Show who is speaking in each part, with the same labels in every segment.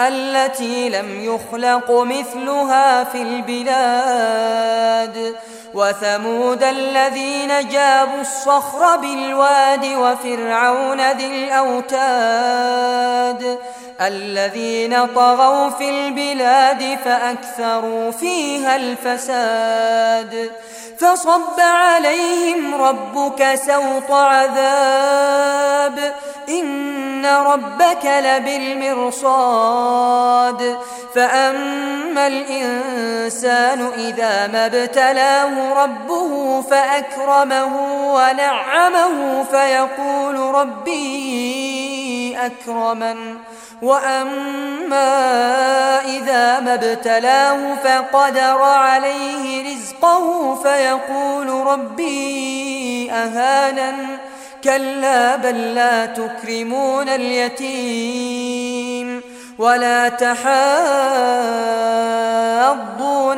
Speaker 1: التي لم يخلق مثلها في البلاد. وثمود الذين جابوا الصخر بالواد وفرعون ذي الأوتاد. الذين طغوا في البلاد فأكثروا فيها الفساد. فصب عليهم ربك سوط عذاب. إن ربك لبالمرصاد. فأما الإنسان إذا ما ابتلاه ربه فأكرمه ونعمه فيقول ربي أكرمن. وأما إذا ما ابتلاه فقدر عليه رزقه فيقول ربي أهانن. كلا بل لا تكرمون اليتيم. ولا تحاضون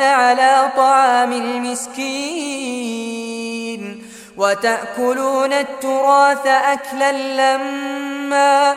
Speaker 1: على طعام المسكين. وتأكلون التراث أكلا لما